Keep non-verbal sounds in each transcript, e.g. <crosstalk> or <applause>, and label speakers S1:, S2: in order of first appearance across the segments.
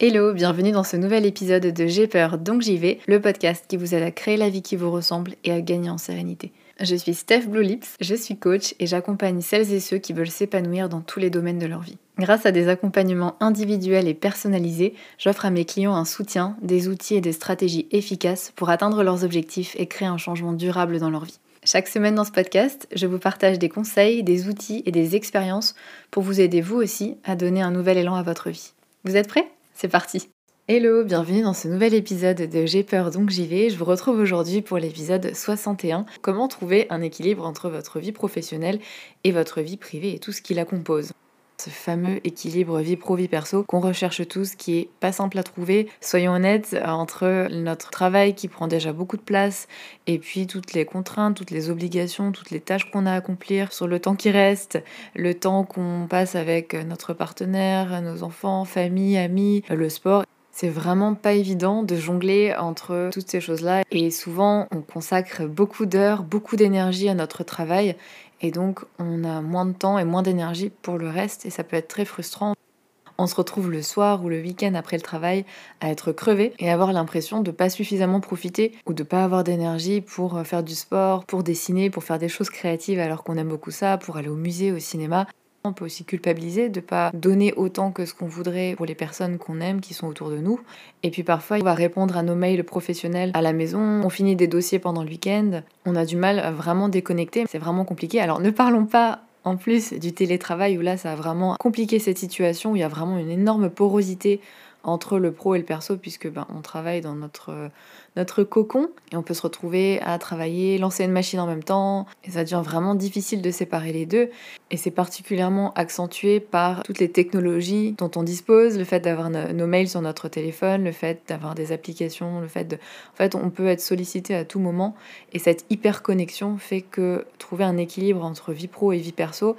S1: Hello, bienvenue dans ce nouvel épisode de J'ai peur donc j'y vais, le podcast qui vous aide à créer la vie qui vous ressemble et à gagner en sérénité. Je suis Steph Blue Lips, je suis coach et j'accompagne celles et ceux qui veulent s'épanouir dans tous les domaines de leur vie. Grâce à des accompagnements individuels et personnalisés, j'offre à mes clients un soutien, des outils et des stratégies efficaces pour atteindre leurs objectifs et créer un changement durable dans leur vie. Chaque semaine dans ce podcast, je vous partage des conseils, des outils et des expériences pour vous aider vous aussi à donner un nouvel élan à votre vie. Vous êtes prêts? C'est parti Hello, bienvenue dans ce nouvel épisode de J'ai peur donc j'y vais. Je vous retrouve aujourd'hui pour l'épisode 61. Comment trouver un équilibre entre votre vie professionnelle et votre vie privée et tout ce qui la compose ce fameux équilibre vie pro vie perso qu'on recherche tous qui est pas simple à trouver. Soyons honnêtes entre notre travail qui prend déjà beaucoup de place et puis toutes les contraintes toutes les obligations toutes les tâches qu'on a à accomplir sur le temps qui reste le temps qu'on passe avec notre partenaire nos enfants famille amis le sport c'est vraiment pas évident de jongler entre toutes ces choses-là. Et souvent on consacre beaucoup d'heures, beaucoup d'énergie à notre travail et donc on a moins de temps et moins d'énergie pour le reste et ça peut être très frustrant. On se retrouve le soir ou le week-end après le travail à être crevé et avoir l'impression de pas suffisamment profiter ou de pas avoir d'énergie pour faire du sport, pour dessiner, pour faire des choses créatives alors qu'on aime beaucoup ça, pour aller au musée, au cinéma. On peut aussi culpabiliser de ne pas donner autant que ce qu'on voudrait pour les personnes qu'on aime, qui sont autour de nous. Et puis parfois, on va répondre à nos mails professionnels à la maison, on finit des dossiers pendant le week-end, on a du mal à vraiment déconnecter, c'est vraiment compliqué. Alors ne parlons pas en plus du télétravail où là ça a vraiment compliqué cette situation, où il y a vraiment une énorme porosité entre le pro et le perso puisque ben, on travaille dans notre, notre cocon et on peut se retrouver à travailler, lancer une machine en même temps et ça devient vraiment difficile de séparer les deux. Et c'est particulièrement accentué par toutes les technologies dont on dispose, le fait d'avoir nos mails sur notre téléphone, le fait d'avoir des applications, le fait de... En fait, on peut être sollicité à tout moment et cette hyper connexion fait que trouver un équilibre entre vie pro et vie perso,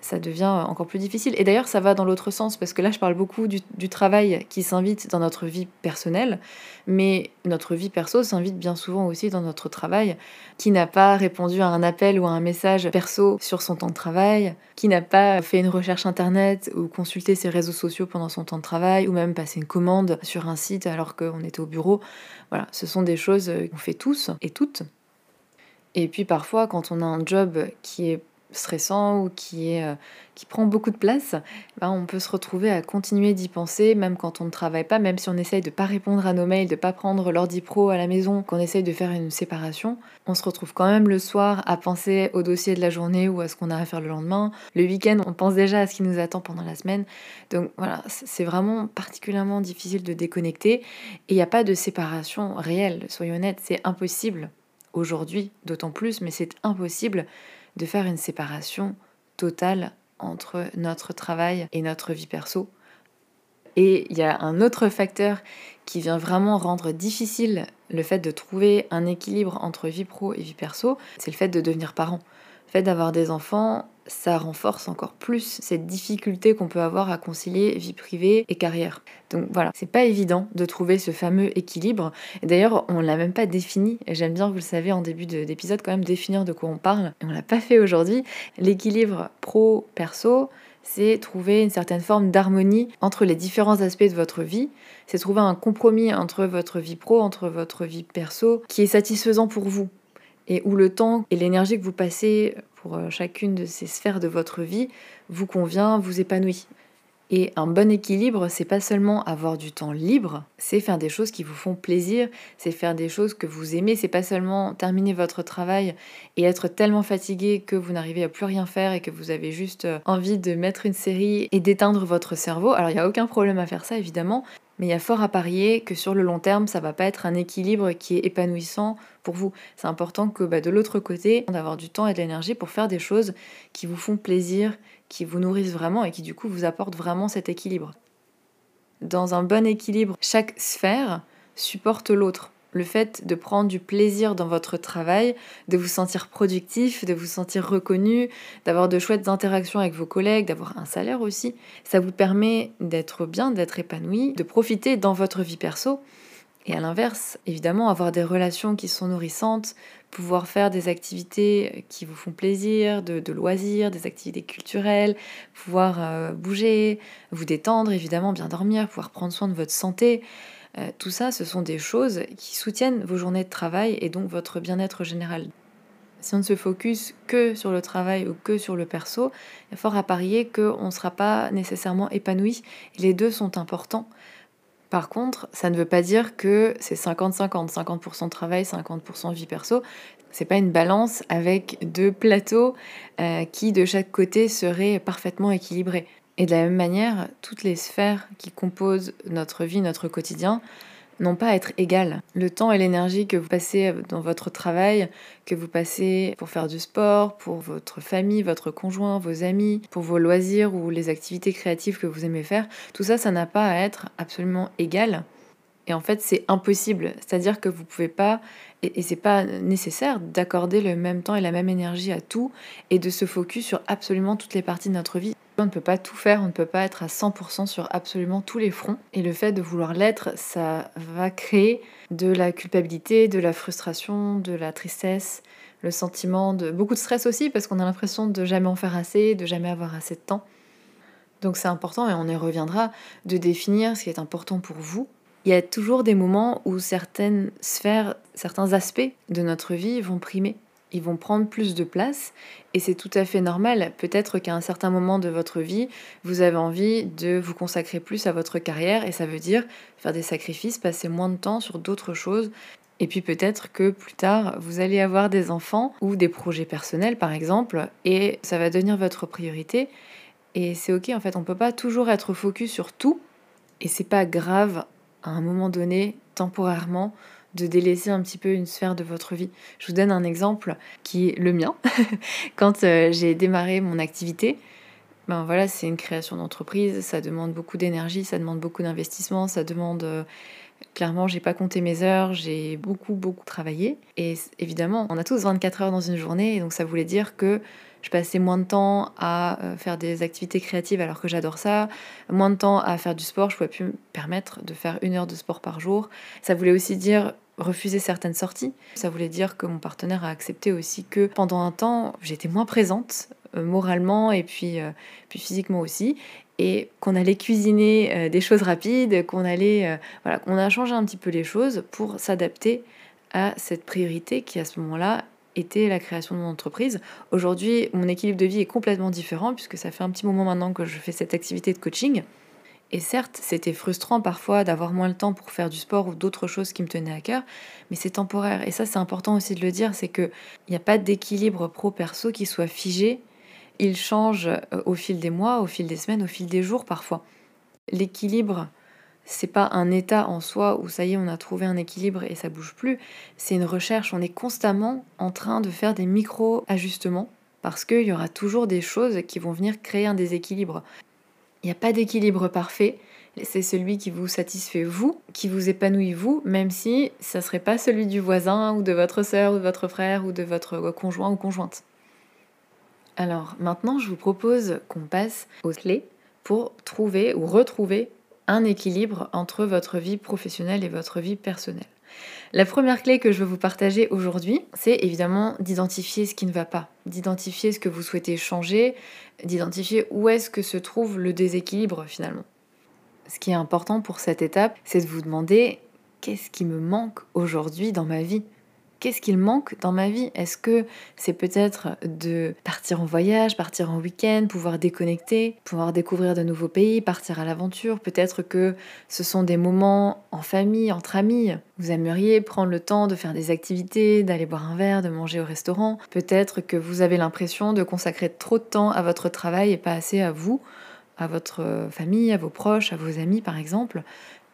S1: ça devient encore plus difficile. Et d'ailleurs, ça va dans l'autre sens, parce que là, je parle beaucoup du, travail qui s'invite dans notre vie personnelle, mais notre vie perso s'invite bien souvent aussi dans notre travail. Qui n'a pas répondu à un appel ou à un message perso sur son temps de travail Qui n'a pas fait une recherche internet ou consulté ses réseaux sociaux pendant son temps de travail Ou même passé une commande sur un site alors qu'on était au bureau Voilà, ce sont des choses qu'on fait tous et toutes. Et puis parfois, quand on a un job qui est stressant ou qui, est, euh, qui prend beaucoup de place, ben on peut se retrouver à continuer d'y penser, même quand on ne travaille pas, même si on essaye de ne pas répondre à nos mails, de ne pas prendre l'ordi pro à la maison, qu'on essaye de faire une séparation, on se retrouve quand même le soir à penser au dossier de la journée ou à ce qu'on a à faire le lendemain. Le week-end, on pense déjà à ce qui nous attend pendant la semaine. Donc voilà, c'est vraiment particulièrement difficile de déconnecter et il n'y a pas de séparation réelle, soyons honnêtes, c'est impossible aujourd'hui, d'autant plus, mais c'est impossible de faire une séparation totale entre notre travail et notre vie perso. Et il y a un autre facteur qui vient vraiment rendre difficile le fait de trouver un équilibre entre vie pro et vie perso, c'est le fait de devenir parent. Le fait d'avoir des enfants, ça renforce encore plus cette difficulté qu'on peut avoir à concilier vie privée et carrière. Donc voilà, c'est pas évident de trouver ce fameux équilibre. D'ailleurs, on l'a même pas défini. J'aime bien, vous le savez, en début d'épisode, quand même définir de quoi on parle. On l'a pas fait aujourd'hui. L'équilibre pro-perso, c'est trouver une certaine forme d'harmonie entre les différents aspects de votre vie. C'est trouver un compromis entre votre vie pro, entre votre vie perso, qui est satisfaisant pour vous et où le temps et l'énergie que vous passez pour euh, chacune de ces sphères de votre vie vous convient, vous épanouit. Et un bon équilibre, c'est pas seulement avoir du temps libre, c'est faire des choses qui vous font plaisir, c'est faire des choses que vous aimez, c'est pas seulement terminer votre travail et être tellement fatigué que vous n'arrivez à plus rien faire et que vous avez juste euh, envie de mettre une série et d'éteindre votre cerveau. Alors il n'y a aucun problème à faire ça évidemment, mais il y a fort à parier que sur le long terme, ça va pas être un équilibre qui est épanouissant pour vous. C'est important que bah, de l'autre côté, d'avoir du temps et de l'énergie pour faire des choses qui vous font plaisir, qui vous nourrissent vraiment et qui du coup vous apportent vraiment cet équilibre. Dans un bon équilibre, chaque sphère supporte l'autre le fait de prendre du plaisir dans votre travail, de vous sentir productif, de vous sentir reconnu, d'avoir de chouettes interactions avec vos collègues, d'avoir un salaire aussi, ça vous permet d'être bien, d'être épanoui, de profiter dans votre vie perso. Et à l'inverse, évidemment, avoir des relations qui sont nourrissantes, pouvoir faire des activités qui vous font plaisir, de, loisirs, des activités culturelles, pouvoir euh, bouger, vous détendre, évidemment, bien dormir, pouvoir prendre soin de votre santé. Euh, tout ça, ce sont des choses qui soutiennent vos journées de travail et donc votre bien-être général. Si on ne se focus que sur le travail ou que sur le perso, il a fort à parier qu'on ne sera pas nécessairement épanoui. les deux sont importants. Par contre, ça ne veut pas dire que c'est 50-50, 50%, travail, 50% vie perso. C'est pas une balance avec deux plateaux euh, qui de chaque côté seraient parfaitement équilibrés. Et de la même manière, toutes les sphères qui composent notre vie, notre quotidien, n'ont pas à être égales. Le temps et l'énergie que vous passez dans votre travail, que vous passez pour faire du sport, pour votre famille, votre conjoint, vos amis, pour vos loisirs ou les activités créatives que vous aimez faire, tout ça, ça n'a pas à être absolument égal. Et en fait, c'est impossible. C'est-à-dire que vous pouvez pas, et, et c'est pas nécessaire d'accorder le même temps et la même énergie à tout et de se focus sur absolument toutes les parties de notre vie. On ne peut pas tout faire, on ne peut pas être à 100% sur absolument tous les fronts. Et le fait de vouloir l'être, ça va créer de la culpabilité, de la frustration, de la tristesse, le sentiment de beaucoup de stress aussi, parce qu'on a l'impression de jamais en faire assez, de jamais avoir assez de temps. Donc c'est important, et on y reviendra, de définir ce qui est important pour vous. Il y a toujours des moments où certaines sphères, certains aspects de notre vie vont primer ils vont prendre plus de place et c'est tout à fait normal. Peut-être qu'à un certain moment de votre vie, vous avez envie de vous consacrer plus à votre carrière et ça veut dire faire des sacrifices, passer moins de temps sur d'autres choses. Et puis peut-être que plus tard, vous allez avoir des enfants ou des projets personnels par exemple et ça va devenir votre priorité. Et c'est ok en fait, on peut pas toujours être focus sur tout et c'est pas grave à un moment donné, temporairement, de délaisser un petit peu une sphère de votre vie. Je vous donne un exemple qui est le mien. <laughs> Quand euh, j'ai démarré mon activité, ben voilà, c'est une création d'entreprise, ça demande beaucoup d'énergie, ça demande beaucoup d'investissement, ça demande euh, clairement, j'ai pas compté mes heures, j'ai beaucoup beaucoup travaillé et évidemment, on a tous 24 heures dans une journée donc ça voulait dire que je passais moins de temps à euh, faire des activités créatives alors que j'adore ça, moins de temps à faire du sport, je pouvais plus me permettre de faire une heure de sport par jour. Ça voulait aussi dire refuser certaines sorties. Ça voulait dire que mon partenaire a accepté aussi que pendant un temps, j'étais moins présente euh, moralement et puis, euh, puis physiquement aussi et qu'on allait cuisiner des choses rapides, qu'on allait voilà, qu'on a changé un petit peu les choses pour s'adapter à cette priorité qui à ce moment-là était la création de mon entreprise. Aujourd'hui, mon équilibre de vie est complètement différent puisque ça fait un petit moment maintenant que je fais cette activité de coaching. Et certes, c'était frustrant parfois d'avoir moins le temps pour faire du sport ou d'autres choses qui me tenaient à cœur, mais c'est temporaire. Et ça, c'est important aussi de le dire, c'est qu'il n'y a pas d'équilibre pro-perso qui soit figé. Il change euh, au fil des mois, au fil des semaines, au fil des jours parfois. L'équilibre, c'est pas un état en soi où ça y est, on a trouvé un équilibre et ça bouge plus. C'est une recherche. On est constamment en train de faire des micro-ajustements parce qu'il y aura toujours des choses qui vont venir créer un déséquilibre. Il n'y a pas d'équilibre parfait. C'est celui qui vous satisfait vous, qui vous épanouit vous, même si ça ne serait pas celui du voisin ou de votre sœur ou de votre frère ou de votre conjoint ou conjointe. Alors maintenant, je vous propose qu'on passe aux clés pour trouver ou retrouver un équilibre entre votre vie professionnelle et votre vie personnelle. La première clé que je veux vous partager aujourd'hui, c'est évidemment d'identifier ce qui ne va pas, d'identifier ce que vous souhaitez changer, d'identifier où est-ce que se trouve le déséquilibre finalement. Ce qui est important pour cette étape, c'est de vous demander qu'est-ce qui me manque aujourd'hui dans ma vie? Qu'est-ce qu'il manque dans ma vie? Est-ce que c'est peut-être de partir en voyage, partir en week-end, pouvoir déconnecter, pouvoir découvrir de nouveaux pays, partir à l'aventure? Peut-être que ce sont des moments en famille, entre amis. Vous aimeriez prendre le temps de faire des activités, d'aller boire un verre, de manger au restaurant. Peut-être que vous avez l'impression de consacrer trop de temps à votre travail et pas assez à vous à votre famille, à vos proches, à vos amis par exemple.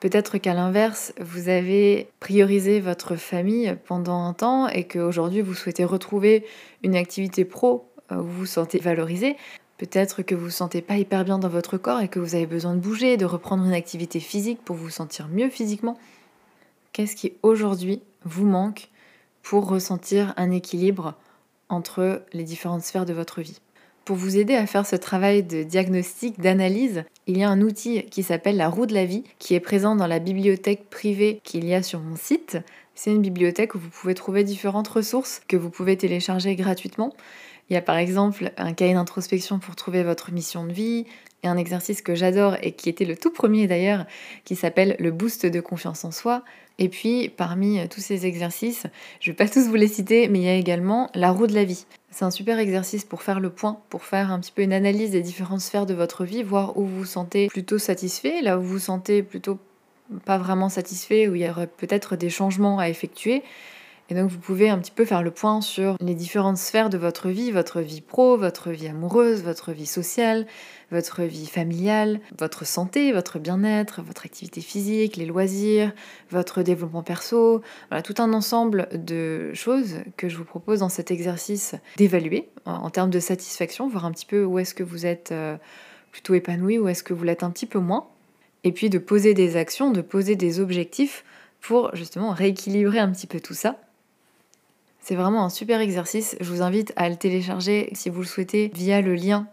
S1: Peut-être qu'à l'inverse, vous avez priorisé votre famille pendant un temps et qu'aujourd'hui vous souhaitez retrouver une activité pro où vous vous sentez valorisé. Peut-être que vous vous sentez pas hyper bien dans votre corps et que vous avez besoin de bouger, de reprendre une activité physique pour vous sentir mieux physiquement. Qu'est-ce qui aujourd'hui vous manque pour ressentir un équilibre entre les différentes sphères de votre vie? Pour vous aider à faire ce travail de diagnostic, d'analyse, il y a un outil qui s'appelle la roue de la vie, qui est présent dans la bibliothèque privée qu'il y a sur mon site. C'est une bibliothèque où vous pouvez trouver différentes ressources que vous pouvez télécharger gratuitement. Il y a par exemple un cahier d'introspection pour trouver votre mission de vie, et un exercice que j'adore et qui était le tout premier d'ailleurs, qui s'appelle le boost de confiance en soi. Et puis parmi tous ces exercices, je ne vais pas tous vous les citer, mais il y a également la roue de la vie. C'est un super exercice pour faire le point, pour faire un petit peu une analyse des différentes sphères de votre vie, voir où vous vous sentez plutôt satisfait, là où vous vous sentez plutôt pas vraiment satisfait, où il y aurait peut-être des changements à effectuer. Et donc vous pouvez un petit peu faire le point sur les différentes sphères de votre vie, votre vie pro, votre vie amoureuse, votre vie sociale, votre vie familiale, votre santé, votre bien-être, votre activité physique, les loisirs, votre développement perso. Voilà, tout un ensemble de choses que je vous propose dans cet exercice d'évaluer en termes de satisfaction, voir un petit peu où est-ce que vous êtes euh, plutôt épanoui, où est-ce que vous l'êtes un petit peu moins. Et puis de poser des actions, de poser des objectifs pour justement rééquilibrer un petit peu tout ça c'est vraiment un super exercice. Je vous invite à le télécharger si vous le souhaitez via le lien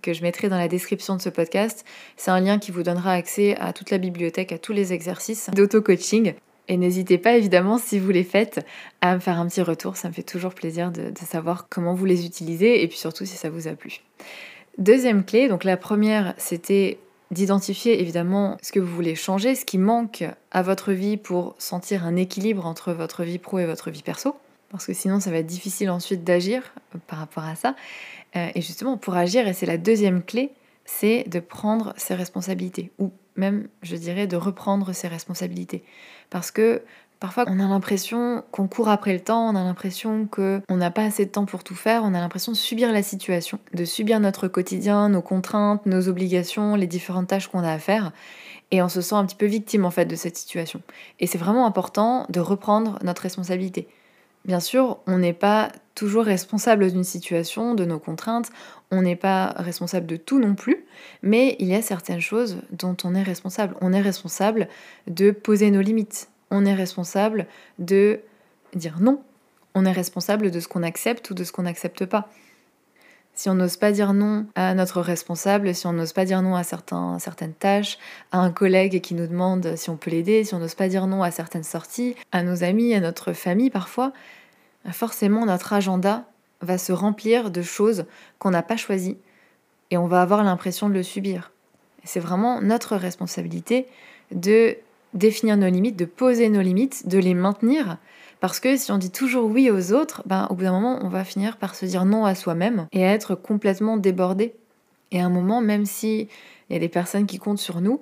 S1: que je mettrai dans la description de ce podcast. C'est un lien qui vous donnera accès à toute la bibliothèque, à tous les exercices d'auto-coaching. Et n'hésitez pas évidemment, si vous les faites, à me faire un petit retour. Ça me fait toujours plaisir de, savoir comment vous les utilisez et puis surtout si ça vous a plu. Deuxième clé, donc la première, c'était d'identifier évidemment ce que vous voulez changer, ce qui manque à votre vie pour sentir un équilibre entre votre vie pro et votre vie perso parce que sinon ça va être difficile ensuite d'agir euh, par rapport à ça. Euh, et justement, pour agir, et c'est la deuxième clé, c'est de prendre ses responsabilités, ou même, je dirais, de reprendre ses responsabilités. Parce que parfois, on a l'impression qu'on court après le temps, on a l'impression qu'on n'a pas assez de temps pour tout faire, on a l'impression de subir la situation, de subir notre quotidien, nos contraintes, nos obligations, les différentes tâches qu'on a à faire. Et on se sent un petit peu victime en fait de cette situation. Et c'est vraiment important de reprendre notre responsabilité. Bien sûr, on n'est pas toujours responsable d'une situation, de nos contraintes, on n'est pas responsable de tout non plus, mais il y a certaines choses dont on est responsable. On est responsable de poser nos limites, on est responsable de dire non, on est responsable de ce qu'on accepte ou de ce qu'on n'accepte pas. Si on n'ose pas dire non à notre responsable, si on n'ose pas dire non à, certaines tâches, à un collègue qui nous demande si on peut l'aider, si on n'ose pas dire non à certaines sorties, à nos amis, à notre famille parfois, forcément notre agenda va se remplir de choses qu'on n'a pas choisies et on va avoir l'impression de le subir. C'est vraiment notre responsabilité de définir nos limites, de poser nos limites, de les maintenir. Parce que si on dit toujours oui aux autres, ben, au bout d'un moment, on va finir par se dire non à soi-même et être complètement débordé. Et à un moment, même s'il y a des personnes qui comptent sur nous,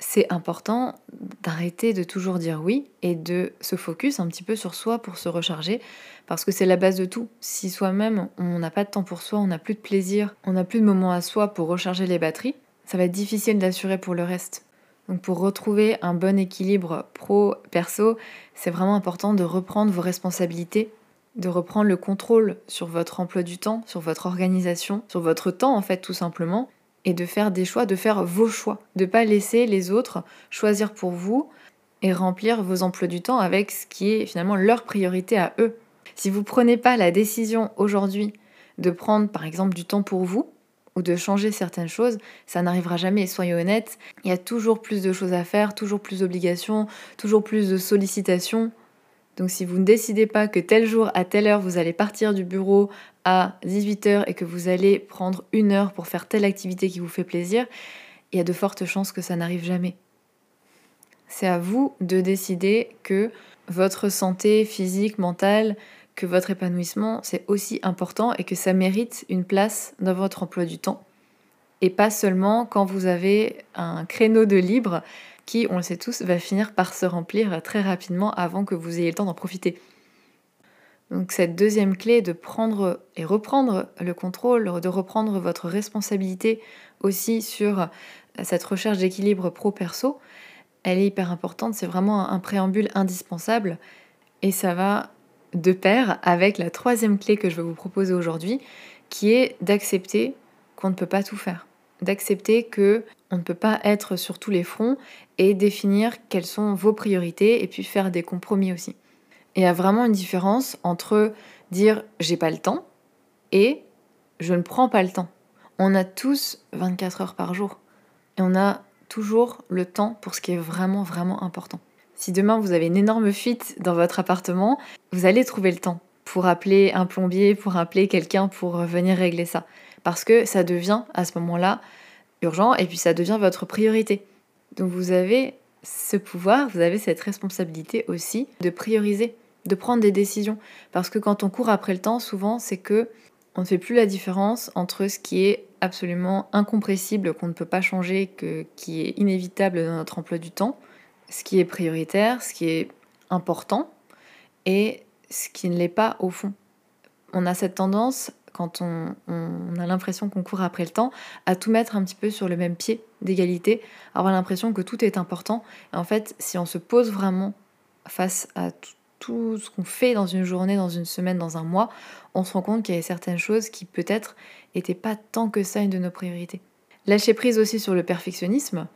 S1: c'est important d'arrêter de toujours dire oui et de se focus un petit peu sur soi pour se recharger parce que c'est la base de tout. Si soi-même on n'a pas de temps pour soi, on n'a plus de plaisir, on n'a plus de moments à soi pour recharger les batteries, ça va être difficile d'assurer pour le reste. Donc pour retrouver un bon équilibre pro-perso, c'est vraiment important de reprendre vos responsabilités, de reprendre le contrôle sur votre emploi du temps, sur votre organisation, sur votre temps en fait tout simplement, et de faire des choix, de faire vos choix, de pas laisser les autres choisir pour vous et remplir vos emplois du temps avec ce qui est finalement leur priorité à eux. Si vous ne prenez pas la décision aujourd'hui de prendre par exemple du temps pour vous ou de changer certaines choses, ça n'arrivera jamais. Soyez honnête, il y a toujours plus de choses à faire, toujours plus d'obligations, toujours plus de sollicitations. Donc si vous ne décidez pas que tel jour à telle heure vous allez partir du bureau à 18h et que vous allez prendre une heure pour faire telle activité qui vous fait plaisir, il y a de fortes chances que ça n'arrive jamais. C'est à vous de décider que votre santé physique, mentale, que votre épanouissement, c'est aussi important et que ça mérite une place dans votre emploi du temps. Et pas seulement quand vous avez un créneau de libre qui, on le sait tous, va finir par se remplir très rapidement avant que vous ayez le temps d'en profiter. Donc cette deuxième clé de prendre et reprendre le contrôle, de reprendre votre responsabilité aussi sur cette recherche d'équilibre pro-perso, elle est hyper importante, c'est vraiment un préambule indispensable et ça va de pair avec la troisième clé que je vais vous proposer aujourd'hui qui est d'accepter qu'on ne peut pas tout faire d'accepter que on ne peut pas être sur tous les fronts et définir quelles sont vos priorités et puis faire des compromis aussi. Il y a vraiment une différence entre dire j'ai pas le temps et je ne prends pas le temps. On a tous 24 heures par jour. Et on a toujours le temps pour ce qui est vraiment, vraiment important. Si demain vous avez une énorme fuite dans votre appartement, vous allez trouver le temps pour appeler un plombier, pour appeler quelqu'un pour venir régler ça. Parce que ça devient à ce moment-là urgent et puis ça devient votre priorité. Donc vous avez ce pouvoir, vous avez cette responsabilité aussi de prioriser, de prendre des décisions. Parce que quand on court après le temps, souvent c'est que on ne fait plus la différence entre ce qui est absolument incompressible, qu'on ne peut pas changer, que, qui est inévitable dans notre emploi du temps, ce qui est prioritaire, ce qui est important, et ce qui ne l'est pas au fond. On a cette tendance, quand on, a l'impression qu'on court après le temps, à tout mettre un petit peu sur le même pied d'égalité, avoir l'impression que tout est important. Et en fait, si on se pose vraiment face à tout, tout ce qu'on fait dans une journée, dans une semaine, dans un mois, on se rend compte qu'il y a certaines choses qui peut-être n'étaient pas tant que ça une de nos priorités. Lâcher prise aussi sur le perfectionnisme,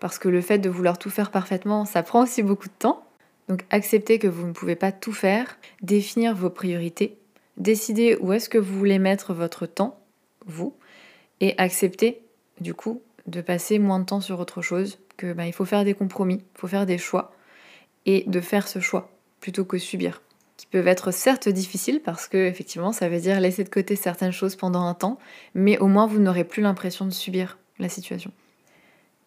S1: parce que le fait de vouloir tout faire parfaitement, ça prend aussi beaucoup de temps. Donc accepter que vous ne pouvez pas tout faire, définir vos priorités, décider où est-ce que vous voulez mettre votre temps, vous, et accepter du coup de passer moins de temps sur autre chose, que ben, il faut faire des compromis, il faut faire des choix, et de faire ce choix plutôt que subir. Qui peuvent être certes difficiles parce que effectivement ça veut dire laisser de côté certaines choses pendant un temps, mais au moins vous n'aurez plus l'impression de subir la situation.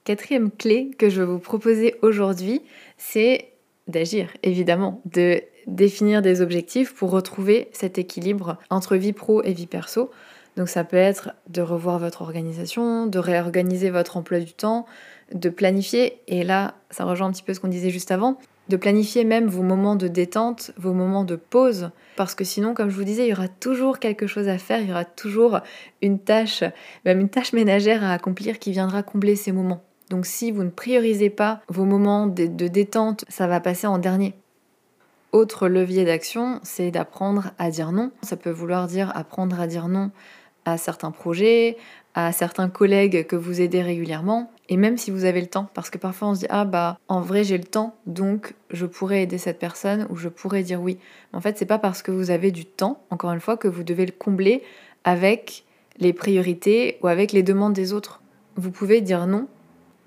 S1: Quatrième clé que je vais vous proposer aujourd'hui, c'est d'agir, évidemment, de définir des objectifs pour retrouver cet équilibre entre vie pro et vie perso. Donc ça peut être de revoir votre organisation, de réorganiser votre emploi du temps, de planifier, et là ça rejoint un petit peu ce qu'on disait juste avant, de planifier même vos moments de détente, vos moments de pause, parce que sinon, comme je vous disais, il y aura toujours quelque chose à faire, il y aura toujours une tâche, même une tâche ménagère à accomplir qui viendra combler ces moments. Donc si vous ne priorisez pas vos moments de, détente, ça va passer en dernier. Autre levier d'action, c'est d'apprendre à dire non. Ça peut vouloir dire apprendre à dire non à certains projets, à certains collègues que vous aidez régulièrement, et même si vous avez le temps, parce que parfois on se dit ah bah en vrai j'ai le temps, donc je pourrais aider cette personne ou je pourrais dire oui. En fait, c'est pas parce que vous avez du temps, encore une fois, que vous devez le combler avec les priorités ou avec les demandes des autres. Vous pouvez dire non,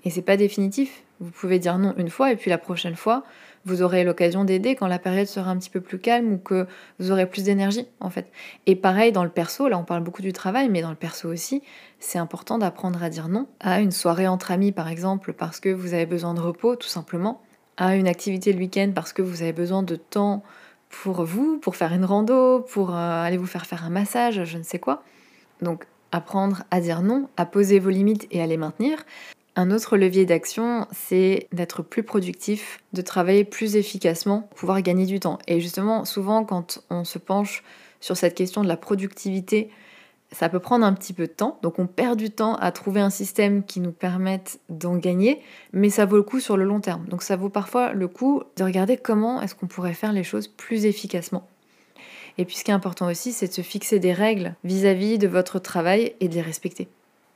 S1: et c'est pas définitif. Vous pouvez dire non une fois et puis la prochaine fois, vous aurez l'occasion d'aider quand la période sera un petit peu plus calme ou que vous aurez plus d'énergie en fait. Et pareil dans le perso, là on parle beaucoup du travail, mais dans le perso aussi, c'est important d'apprendre à dire non à une soirée entre amis par exemple parce que vous avez besoin de repos tout simplement, à une activité le week-end parce que vous avez besoin de temps pour vous, pour faire une rando, pour euh, aller vous faire faire un massage, je ne sais quoi. Donc apprendre à dire non, à poser vos limites et à les maintenir, un autre levier d'action, c'est d'être plus productif, de travailler plus efficacement, pouvoir gagner du temps. Et justement, souvent, quand on se penche sur cette question de la productivité, ça peut prendre un petit peu de temps. Donc on perd du temps à trouver un système qui nous permette d'en gagner, mais ça vaut le coup sur le long terme. Donc ça vaut parfois le coup de regarder comment est-ce qu'on pourrait faire les choses plus efficacement. Et puis ce qui est important aussi, c'est de se fixer des règles vis-à-vis -vis de votre travail et de les respecter.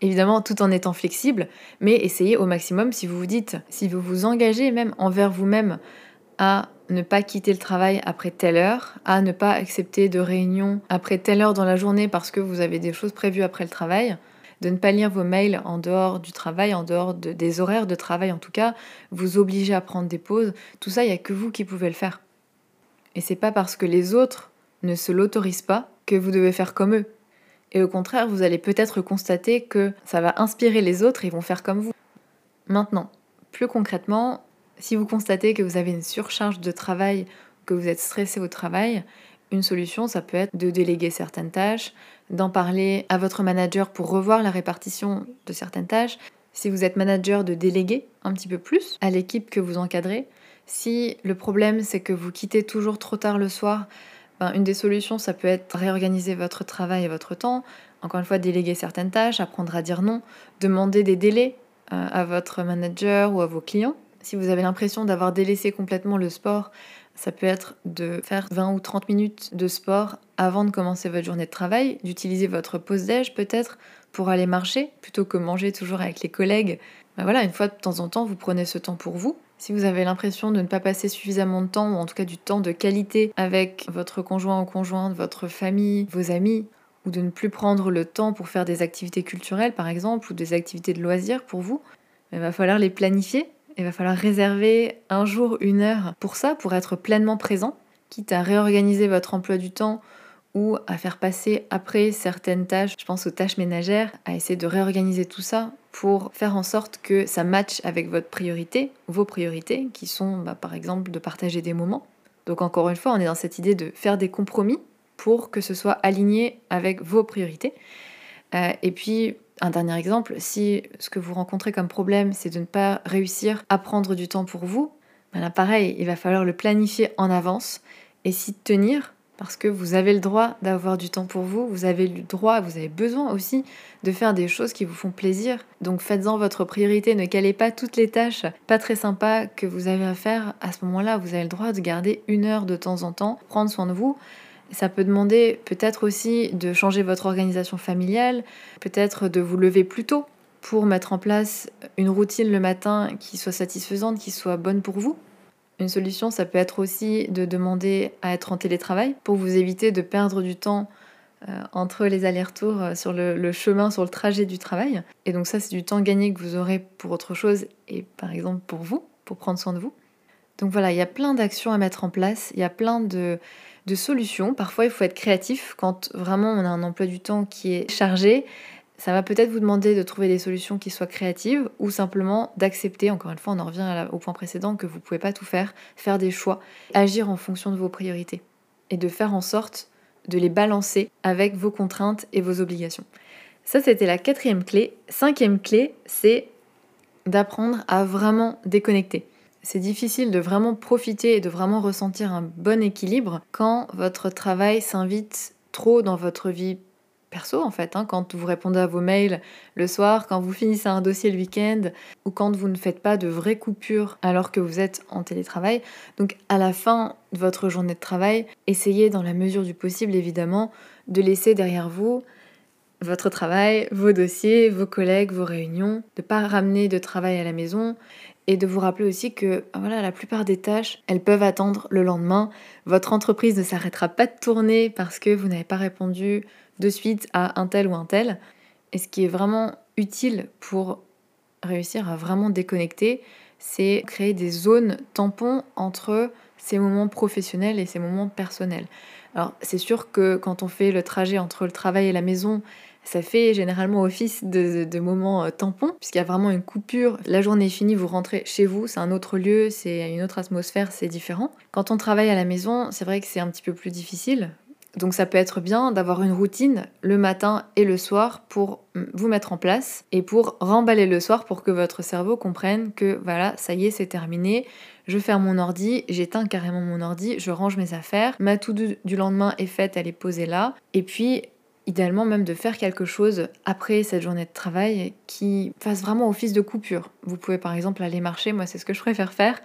S1: Évidemment, tout en étant flexible, mais essayez au maximum si vous vous dites, si vous vous engagez même envers vous-même à ne pas quitter le travail après telle heure, à ne pas accepter de réunion après telle heure dans la journée parce que vous avez des choses prévues après le travail, de ne pas lire vos mails en dehors du travail, en dehors des horaires de travail en tout cas, vous obliger à prendre des pauses, tout ça, il n'y a que vous qui pouvez le faire. Et c'est pas parce que les autres ne se l'autorisent pas que vous devez faire comme eux. Et au contraire, vous allez peut-être constater que ça va inspirer les autres et vont faire comme vous. Maintenant, plus concrètement, si vous constatez que vous avez une surcharge de travail, que vous êtes stressé au travail, une solution, ça peut être de déléguer certaines tâches, d'en parler à votre manager pour revoir la répartition de certaines tâches. Si vous êtes manager, de déléguer un petit peu plus à l'équipe que vous encadrez. Si le problème, c'est que vous quittez toujours trop tard le soir, ben, une des solutions, ça peut être réorganiser votre travail et votre temps. Encore une fois, déléguer certaines tâches, apprendre à dire non, demander des délais euh, à votre manager ou à vos clients. Si vous avez l'impression d'avoir délaissé complètement le sport, ça peut être de faire 20 ou 30 minutes de sport avant de commencer votre journée de travail, d'utiliser votre pause déj peut-être pour aller marcher plutôt que manger toujours avec les collègues. Ben voilà, une fois de temps en temps, vous prenez ce temps pour vous si vous avez l'impression de ne pas passer suffisamment de temps, ou en tout cas du temps de qualité avec votre conjoint ou conjointe, votre famille, vos amis, ou de ne plus prendre le temps pour faire des activités culturelles par exemple ou des activités de loisirs pour vous. Il va falloir les planifier, il va falloir réserver un jour, une heure pour ça, pour être pleinement présent, quitte à réorganiser votre emploi du temps ou à faire passer après certaines tâches, je pense aux tâches ménagères, à essayer de réorganiser tout ça pour faire en sorte que ça matche avec votre priorité, vos priorités, qui sont bah, par exemple de partager des moments. Donc encore une fois, on est dans cette idée de faire des compromis pour que ce soit aligné avec vos priorités. Euh, et puis, un dernier exemple, si ce que vous rencontrez comme problème, c'est de ne pas réussir à prendre du temps pour vous, ben là, pareil, il va falloir le planifier en avance et s'y tenir parce que vous avez le droit d'avoir du temps pour vous, vous avez le droit, vous avez besoin aussi de faire des choses qui vous font plaisir. Donc faites-en votre priorité, ne calez pas toutes les tâches pas très sympas que vous avez à faire. À ce moment-là, vous avez le droit de garder une heure de temps en temps, prendre soin de vous. Ça peut demander peut-être aussi de changer votre organisation familiale, peut-être de vous lever plus tôt pour mettre en place une routine le matin qui soit satisfaisante, qui soit bonne pour vous. Une solution, ça peut être aussi de demander à être en télétravail pour vous éviter de perdre du temps euh, entre les allers-retours euh, sur le, chemin, sur le trajet du travail. Et donc ça, c'est du temps gagné que vous aurez pour autre chose et par exemple pour vous, pour prendre soin de vous. Donc voilà, il y a plein d'actions à mettre en place, il y a plein de, de solutions. Parfois, il faut être créatif quand vraiment on a un emploi du temps qui est chargé. Ça va peut-être vous demander de trouver des solutions qui soient créatives ou simplement d'accepter, encore une fois, on en revient au point précédent, que vous ne pouvez pas tout faire, faire des choix, agir en fonction de vos priorités et de faire en sorte de les balancer avec vos contraintes et vos obligations. Ça, c'était la quatrième clé. Cinquième clé, c'est d'apprendre à vraiment déconnecter. C'est difficile de vraiment profiter et de vraiment ressentir un bon équilibre quand votre travail s'invite trop dans votre vie perso en fait, hein, quand vous répondez à vos mails le soir, quand vous finissez un dossier le week-end ou quand vous ne faites pas de vraies coupures alors que vous êtes en télétravail. Donc à la fin de votre journée de travail, essayez dans la mesure du possible évidemment de laisser derrière vous votre travail, vos dossiers, vos collègues, vos réunions, de ne pas ramener de travail à la maison et de vous rappeler aussi que voilà, la plupart des tâches, elles peuvent attendre le lendemain. Votre entreprise ne s'arrêtera pas de tourner parce que vous n'avez pas répondu de suite à un tel ou un tel. Et ce qui est vraiment utile pour réussir à vraiment déconnecter, c'est créer des zones tampons entre ces moments professionnels et ces moments personnels. Alors c'est sûr que quand on fait le trajet entre le travail et la maison, ça fait généralement office de, moments euh, tampons, puisqu'il y a vraiment une coupure. La journée est finie, vous rentrez chez vous, c'est un autre lieu, c'est une autre atmosphère, c'est différent. Quand on travaille à la maison, c'est vrai que c'est un petit peu plus difficile. Donc ça peut être bien d'avoir une routine le matin et le soir pour vous mettre en place et pour remballer le soir pour que votre cerveau comprenne que voilà, ça y est, c'est terminé. Je ferme mon ordi, j'éteins carrément mon ordi, je range mes affaires, ma tout du lendemain est faite, elle est posée là. Et puis idéalement même de faire quelque chose après cette journée de travail qui fasse vraiment office de coupure. Vous pouvez par exemple aller marcher, moi c'est ce que je préfère faire,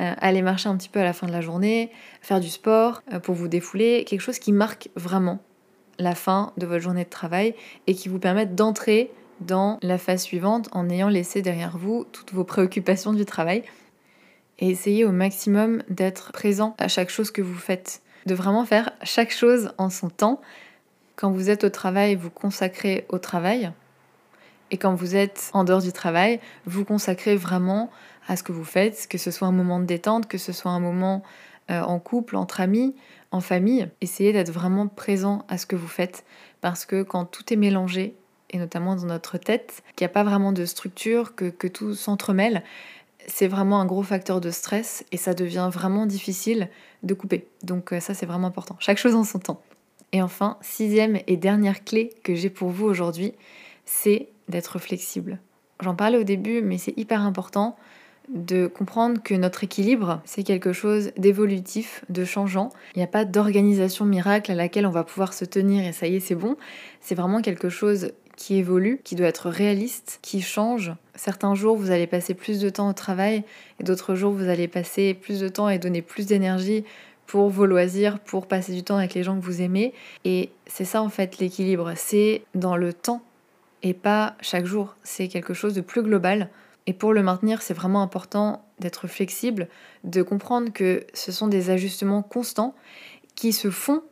S1: euh, aller marcher un petit peu à la fin de la journée, faire du sport euh, pour vous défouler, quelque chose qui marque vraiment la fin de votre journée de travail et qui vous permette d'entrer dans la phase suivante en ayant laissé derrière vous toutes vos préoccupations du travail. Et essayez au maximum d'être présent à chaque chose que vous faites, de vraiment faire chaque chose en son temps quand vous êtes au travail, vous consacrez au travail. Et quand vous êtes en dehors du travail, vous consacrez vraiment à ce que vous faites, que ce soit un moment de détente, que ce soit un moment euh, en couple, entre amis, en famille. Essayez d'être vraiment présent à ce que vous faites. Parce que quand tout est mélangé, et notamment dans notre tête, qu'il n'y a pas vraiment de structure, que, que tout s'entremêle, c'est vraiment un gros facteur de stress et ça devient vraiment difficile de couper. Donc euh, ça c'est vraiment important. Chaque chose en son temps. Et enfin, sixième et dernière clé que j'ai pour vous aujourd'hui, c'est d'être flexible. J'en parlais au début, mais c'est hyper important de comprendre que notre équilibre, c'est quelque chose d'évolutif, de changeant. Il n'y a pas d'organisation miracle à laquelle on va pouvoir se tenir et ça y est, c'est bon. C'est vraiment quelque chose qui évolue, qui doit être réaliste, qui change. Certains jours, vous allez passer plus de temps au travail et d'autres jours, vous allez passer plus de temps et donner plus d'énergie pour vos loisirs, pour passer du temps avec les gens que vous aimez. Et c'est ça en fait l'équilibre, c'est dans le temps et pas chaque jour. C'est quelque chose de plus global. Et pour le maintenir, c'est vraiment important d'être flexible, de comprendre que ce sont des ajustements constants qui se font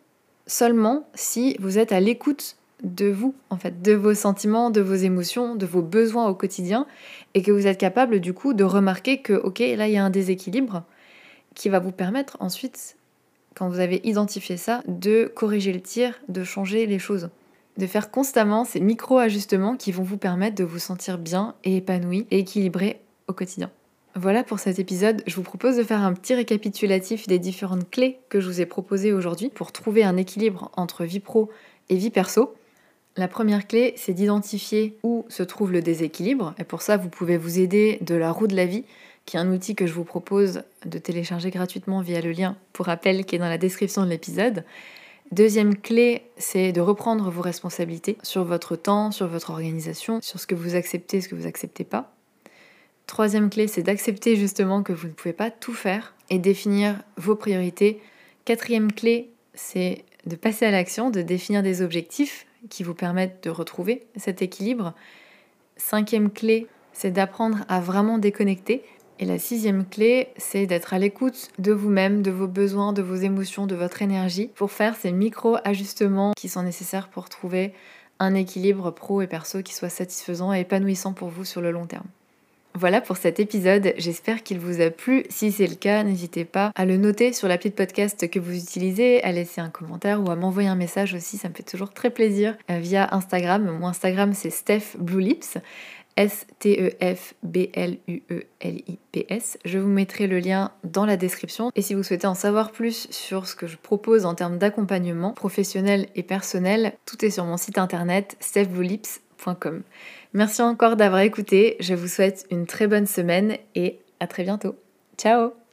S1: seulement si vous êtes à l'écoute de vous, en fait, de vos sentiments, de vos émotions, de vos besoins au quotidien, et que vous êtes capable du coup de remarquer que, ok, là il y a un déséquilibre qui va vous permettre ensuite, quand vous avez identifié ça, de corriger le tir, de changer les choses. De faire constamment ces micro-ajustements qui vont vous permettre de vous sentir bien et épanoui et équilibré au quotidien. Voilà pour cet épisode. Je vous propose de faire un petit récapitulatif des différentes clés que je vous ai proposées aujourd'hui pour trouver un équilibre entre vie pro et vie perso. La première clé, c'est d'identifier où se trouve le déséquilibre. Et pour ça, vous pouvez vous aider de la roue de la vie, qui est un outil que je vous propose de télécharger gratuitement via le lien pour rappel qui est dans la description de l'épisode. Deuxième clé, c'est de reprendre vos responsabilités sur votre temps, sur votre organisation, sur ce que vous acceptez, ce que vous n'acceptez pas. Troisième clé, c'est d'accepter justement que vous ne pouvez pas tout faire et définir vos priorités. Quatrième clé, c'est de passer à l'action, de définir des objectifs qui vous permettent de retrouver cet équilibre. Cinquième clé, c'est d'apprendre à vraiment déconnecter. Et la sixième clé, c'est d'être à l'écoute de vous-même, de vos besoins, de vos émotions, de votre énergie, pour faire ces micro-ajustements qui sont nécessaires pour trouver un équilibre pro et perso qui soit satisfaisant et épanouissant pour vous sur le long terme. Voilà pour cet épisode, j'espère qu'il vous a plu. Si c'est le cas, n'hésitez pas à le noter sur l'appli de podcast que vous utilisez, à laisser un commentaire ou à m'envoyer un message aussi, ça me fait toujours très plaisir euh, via Instagram. Mon Instagram c'est Steph. S-T-E-F-B-L-U-E-L-I-P-S. Je vous mettrai le lien dans la description. Et si vous souhaitez en savoir plus sur ce que je propose en termes d'accompagnement professionnel et personnel, tout est sur mon site internet stephbluelips.com. Merci encore d'avoir écouté. Je vous souhaite une très bonne semaine et à très bientôt. Ciao